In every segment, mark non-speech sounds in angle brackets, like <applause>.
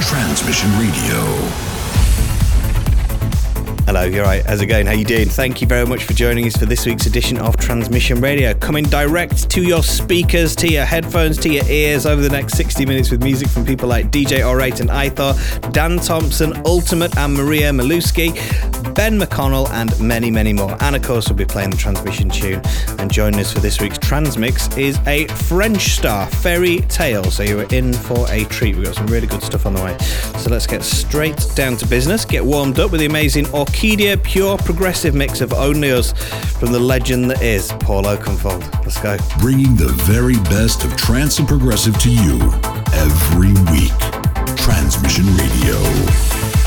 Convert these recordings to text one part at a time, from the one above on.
Transmission Radio. Hello, you're right. How's it going? How you doing? Thank you very much for joining us for this week's edition of Transmission Radio, coming direct to your speakers, to your headphones, to your ears over the next 60 minutes with music from people like DJ Orate and Ithur, Dan Thompson, Ultimate and Maria Maluski, Ben McConnell, and many, many more. And of course, we'll be playing the transmission tune. And joining us for this week's Transmix is a French star, Ferry Tayle. So you are in for a treat. We've got some really good stuff on the way. So let's get straight down to business, get warmed up with the amazing Orkidea pure progressive mix of Only Us from the legend that is Paul Oakenfold. Let's go. Bringing the very best of trance and progressive to you every week. Transmission Radio.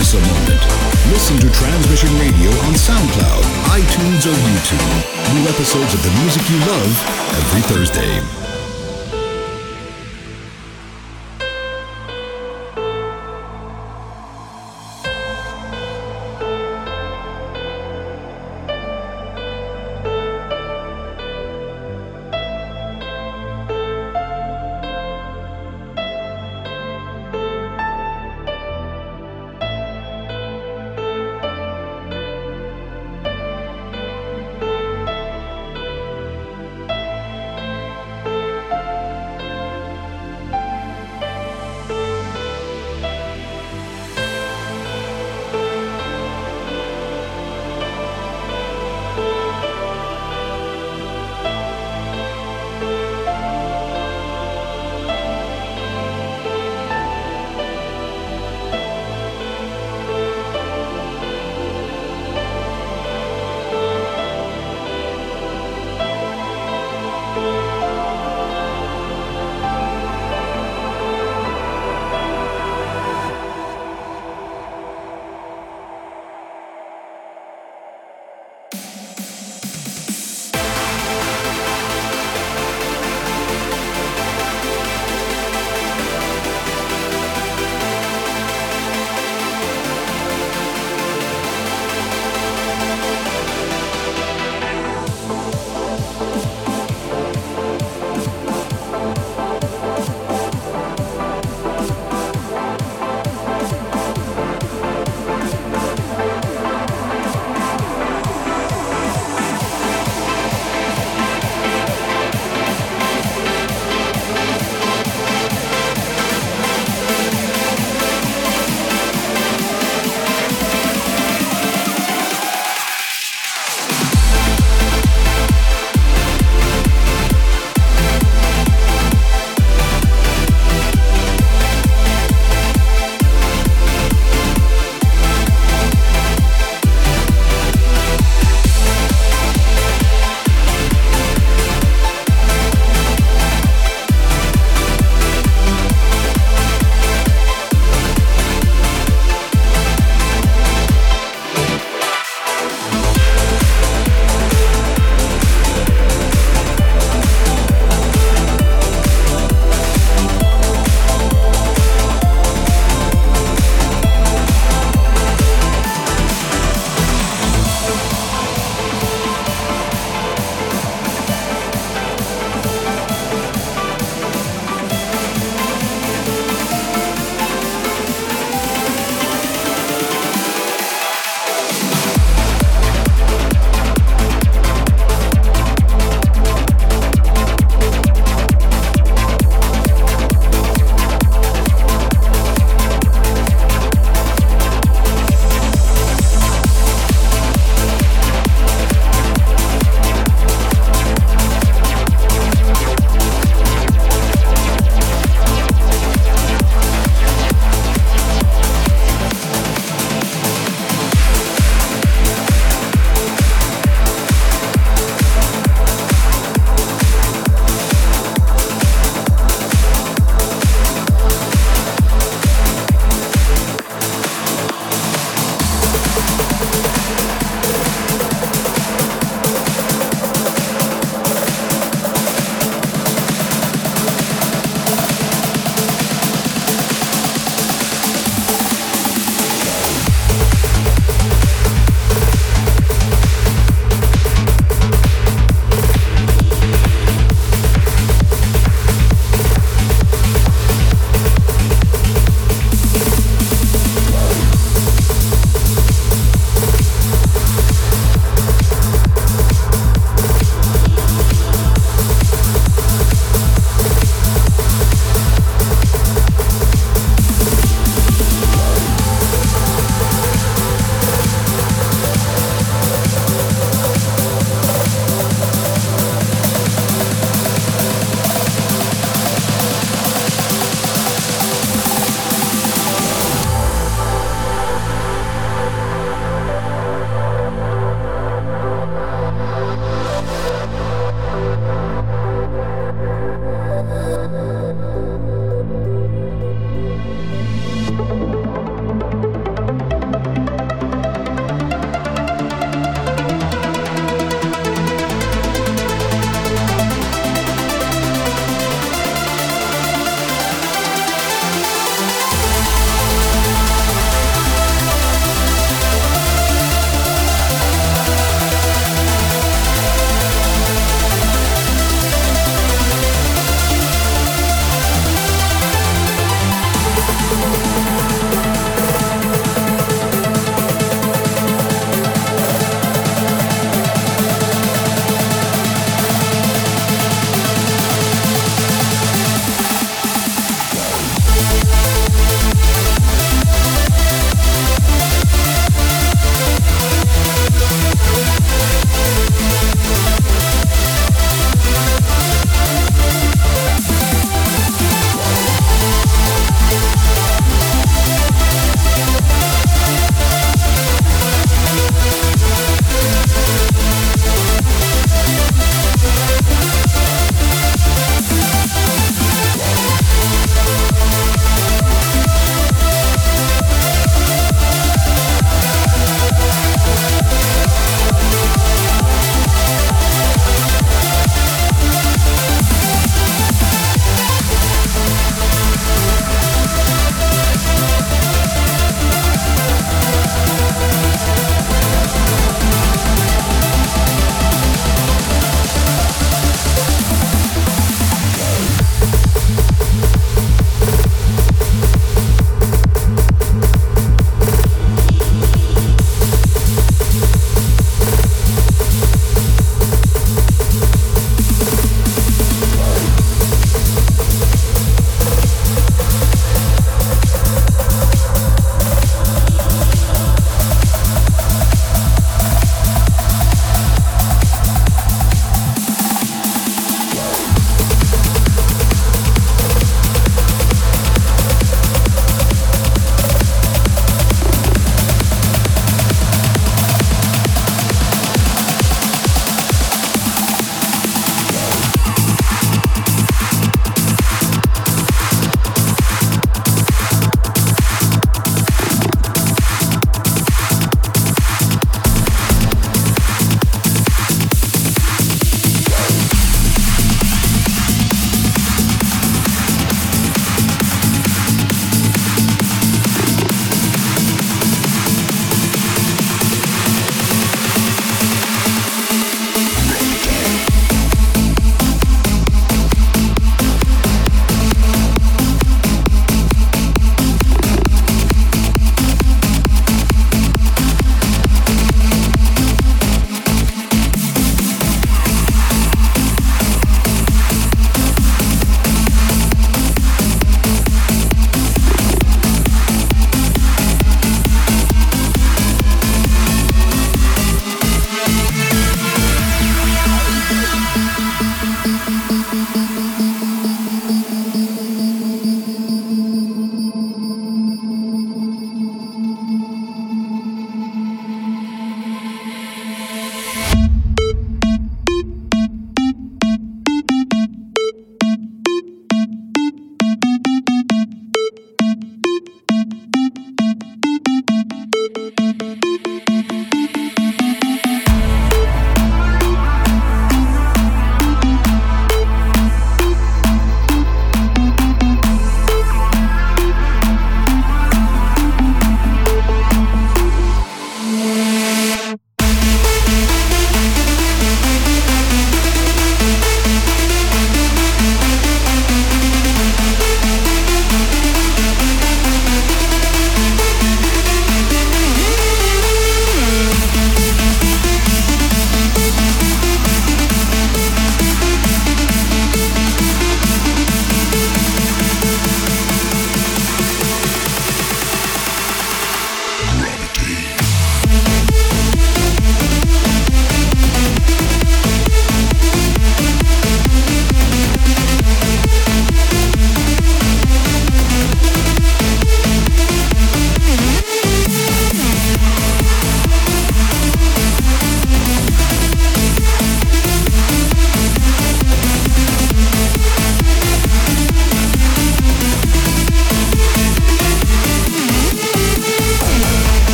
miss a moment. Listen to Transmission Radio on SoundCloud, iTunes, or YouTube. New episodes of the music you love every Thursday.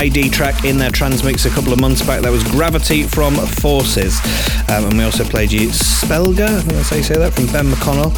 ID track in their transmix a couple of months back. That was Gravity from Forces. Um, and we also played you Spelga, I think that's how you say that, from Ben McConnell.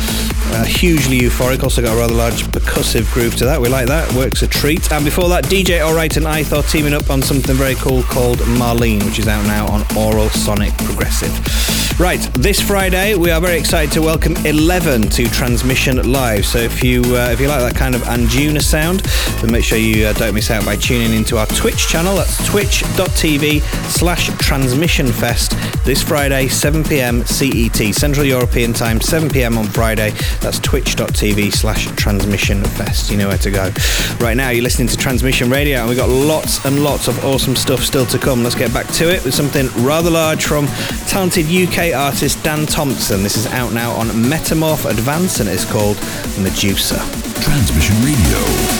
Uh, hugely euphoric, also got a rather large percussive groove to that. We like that, works a treat. And before that, DJ Orate and Ithur teaming up on something very cool called Marlene, which is out now on Aural Sonic Progressive. Right, this Friday we are very excited to welcome Eleven to Transmission Live. So if you uh, if you like that kind of Anjuna sound, then make sure you uh, don't miss out by tuning into our Twitch channel. That's twitch.tv slash Transmission Fest this Friday, 7 pm CET, Central European Time, 7 pm on Friday. That's twitch.tv slash Transmission Fest. You know where to go. Right now, you're listening to Transmission Radio, and we've got lots and lots of awesome stuff still to come. Let's get back to it with something rather large from talented UK artist Dan Thompson. This is out now on Metamorph Advance, and it's called Medusa. Transmission Radio.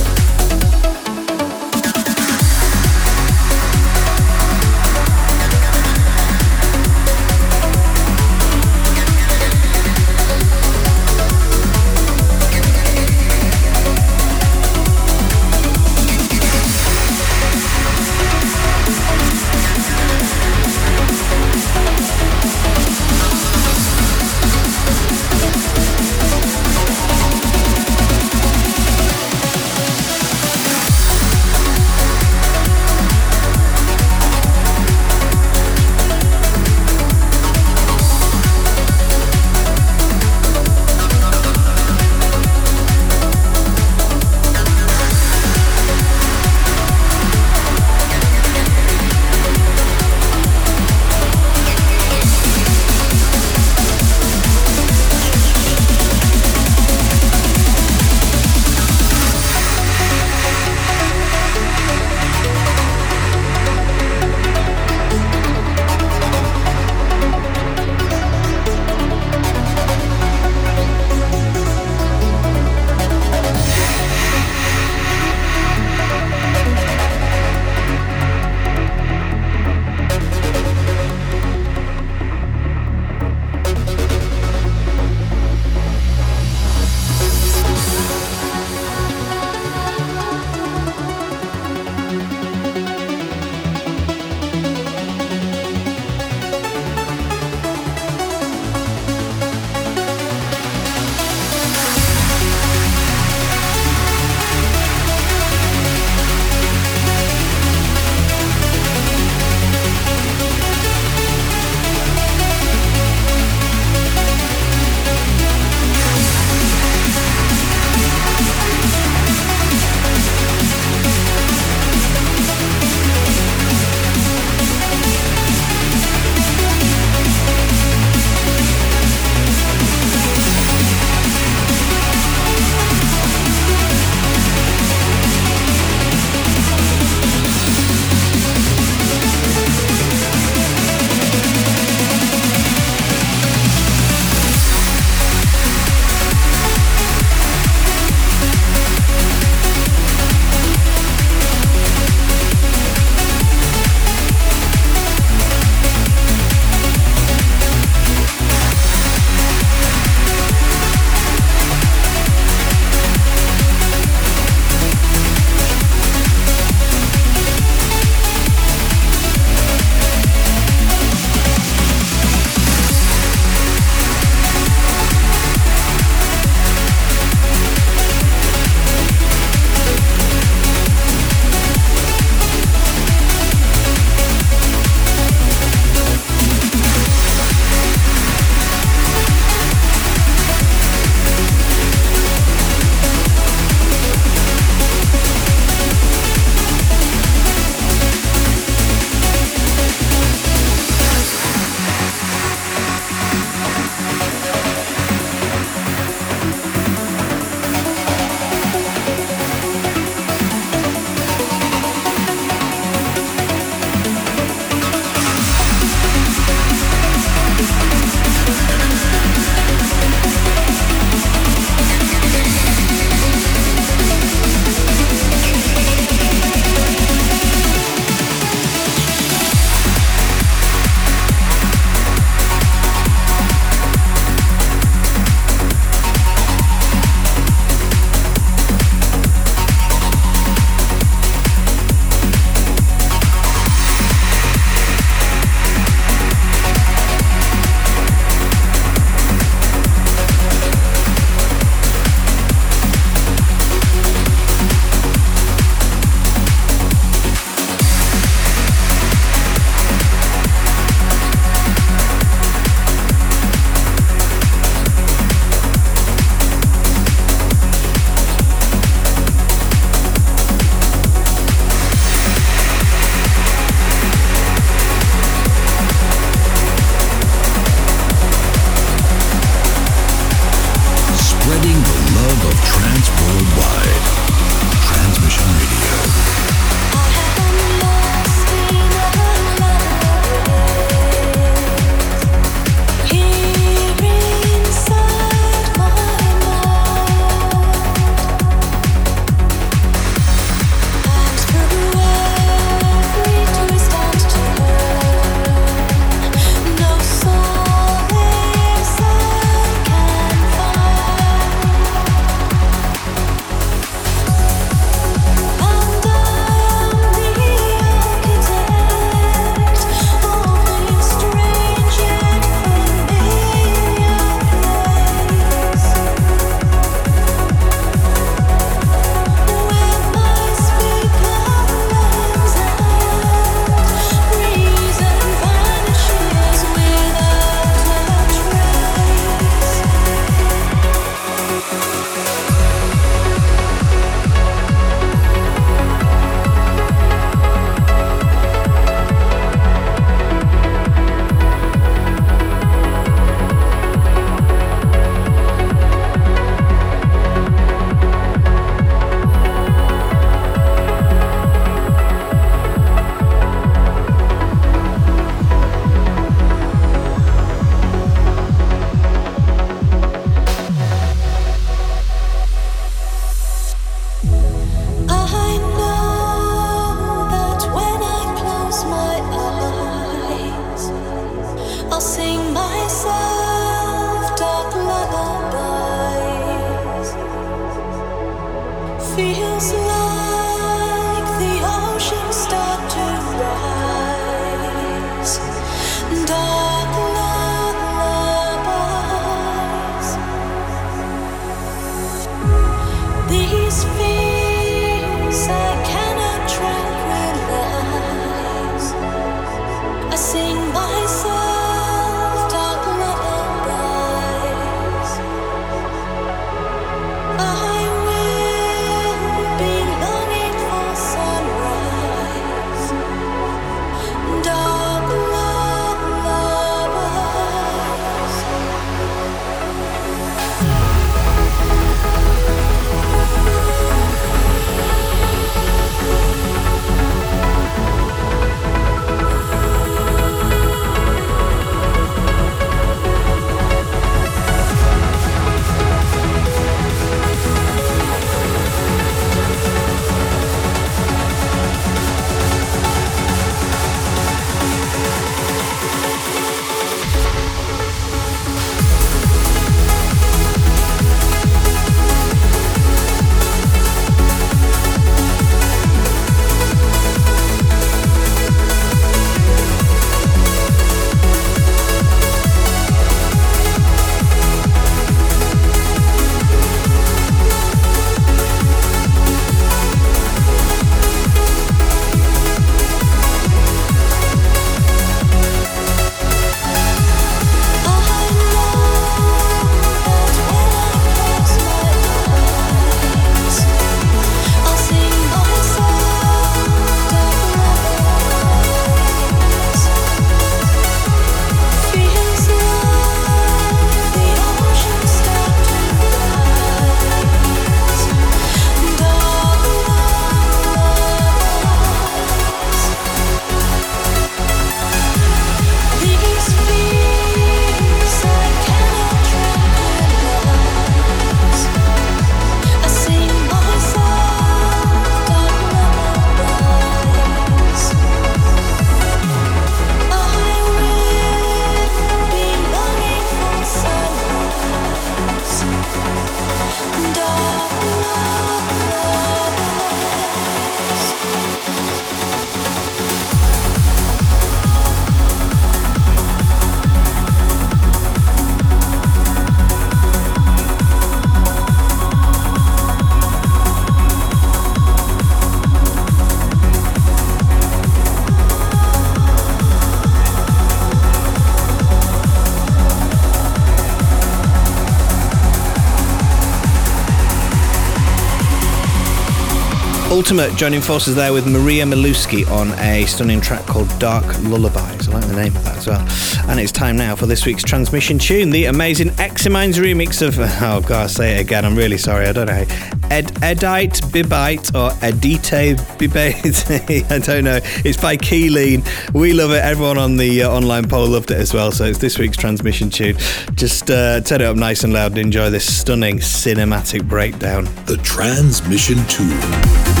Ultimate joining forces there with Maria Miluski on a stunning track called Dark Lullabies. I like the name of that as well. And it's time now for this week's transmission tune, the amazing Eximinds remix of, <laughs> oh god, i say it again, I'm really sorry, I don't know. Ed, Edite Bibite or Edite Bibite, <laughs> I don't know. It's by Key Lean. We love it. Everyone on the uh, online poll loved it as well. So it's this week's transmission tune. Just uh, turn it up nice and loud and enjoy this stunning cinematic breakdown. The transmission tune.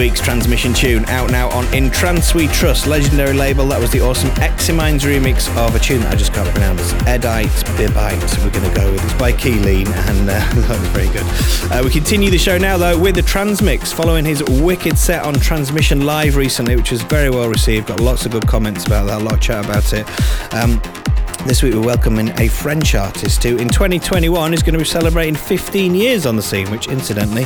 Week's transmission tune out now on In Trance We Trust, legendary label. That was the awesome Eximinds remix of a tune that I just can't pronounce. Edite Bibite, we're going to go with. It's by Key Lean, and uh, <laughs> that was very good. Uh, we continue the show now, though, with the Transmix, following his wicked set on Transmission Live recently, which was very well received. Got lots of good comments about that, a lot of chat about it. Um, this week we're welcoming a French artist who in 2021 is going to be celebrating 15 years on the scene, which incidentally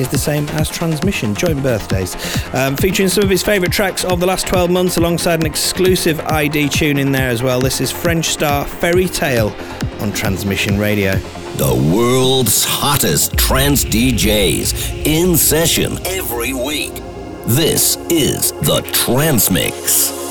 is the same as Transmission, joint birthdays. Um, featuring some of his favourite tracks of the last 12 months alongside an exclusive ID tune in there as well. This is French star Ferry Tayle on Transmission Radio. The world's hottest trance DJs in session every week. This is the Transmix. Mix,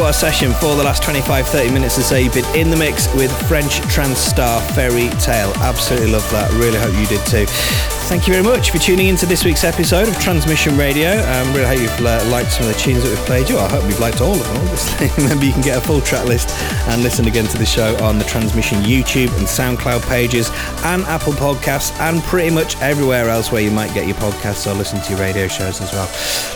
what a session for the last 25, 30 minutes or so. You've been in the mix with French trance star Ferry Tayle. Absolutely love that. Really hope you did too. Thank you very much for tuning into this week's episode of Transmission Radio. Um, really hope you've liked some of the tunes that we've played you. I hope you've liked all of them, obviously. <laughs> Remember, you can get a full track list and listen again to the show on the Transmission YouTube and SoundCloud pages and Apple Podcasts and pretty much everywhere else where you might get your podcasts or listen to your radio shows as well.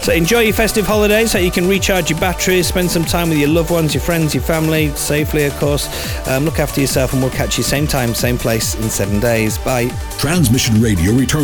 So enjoy your festive holidays so you can recharge your batteries, spend some time with your loved ones, your friends, your family, safely, of course. Um, look after yourself and we'll catch you same time, same place in seven days. Bye. Transmission Radio returns